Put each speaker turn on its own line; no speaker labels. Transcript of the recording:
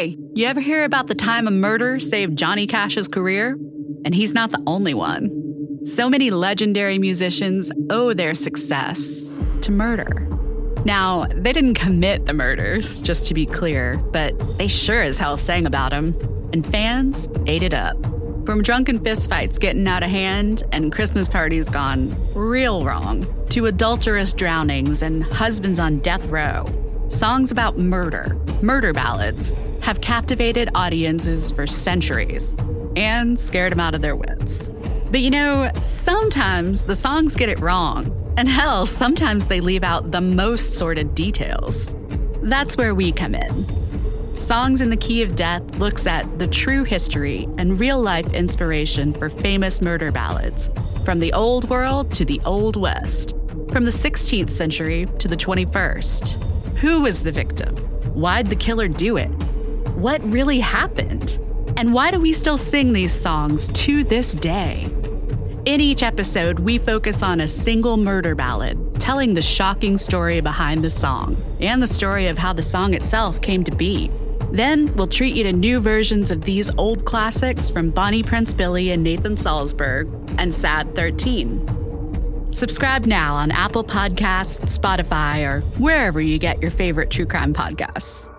Hey, you ever hear about the time a murder saved Johnny Cash's career? And he's not the only one. So many legendary musicians owe their success to murder. Now, they didn't commit the murders, just to be clear, but they sure as hell sang about them, and fans ate it up. From drunken fistfights getting out of hand and Christmas parties gone real wrong, to adulterous drownings and husbands on death row, songs about murder, murder ballads, have captivated audiences for centuries and scared them out of their wits. But you know, sometimes the songs get it wrong. And hell, sometimes they leave out the most sordid details. That's where we come in. Songs in the Key of Death looks at the true history and real life inspiration for famous murder ballads, from the Old World to the Old West, from the 16th century to the 21st. Who was the victim? Why'd the killer do it? What really happened? And why do we still sing these songs to this day? In each episode, we focus on a single murder ballad, telling the shocking story behind the song and the story of how the song itself came to be. Then we'll treat you to new versions of these old classics from Bonnie Prince Billy and Nathan Salsburg and Sad 13. Subscribe now on Apple Podcasts, Spotify, or wherever you get your favorite true crime podcasts.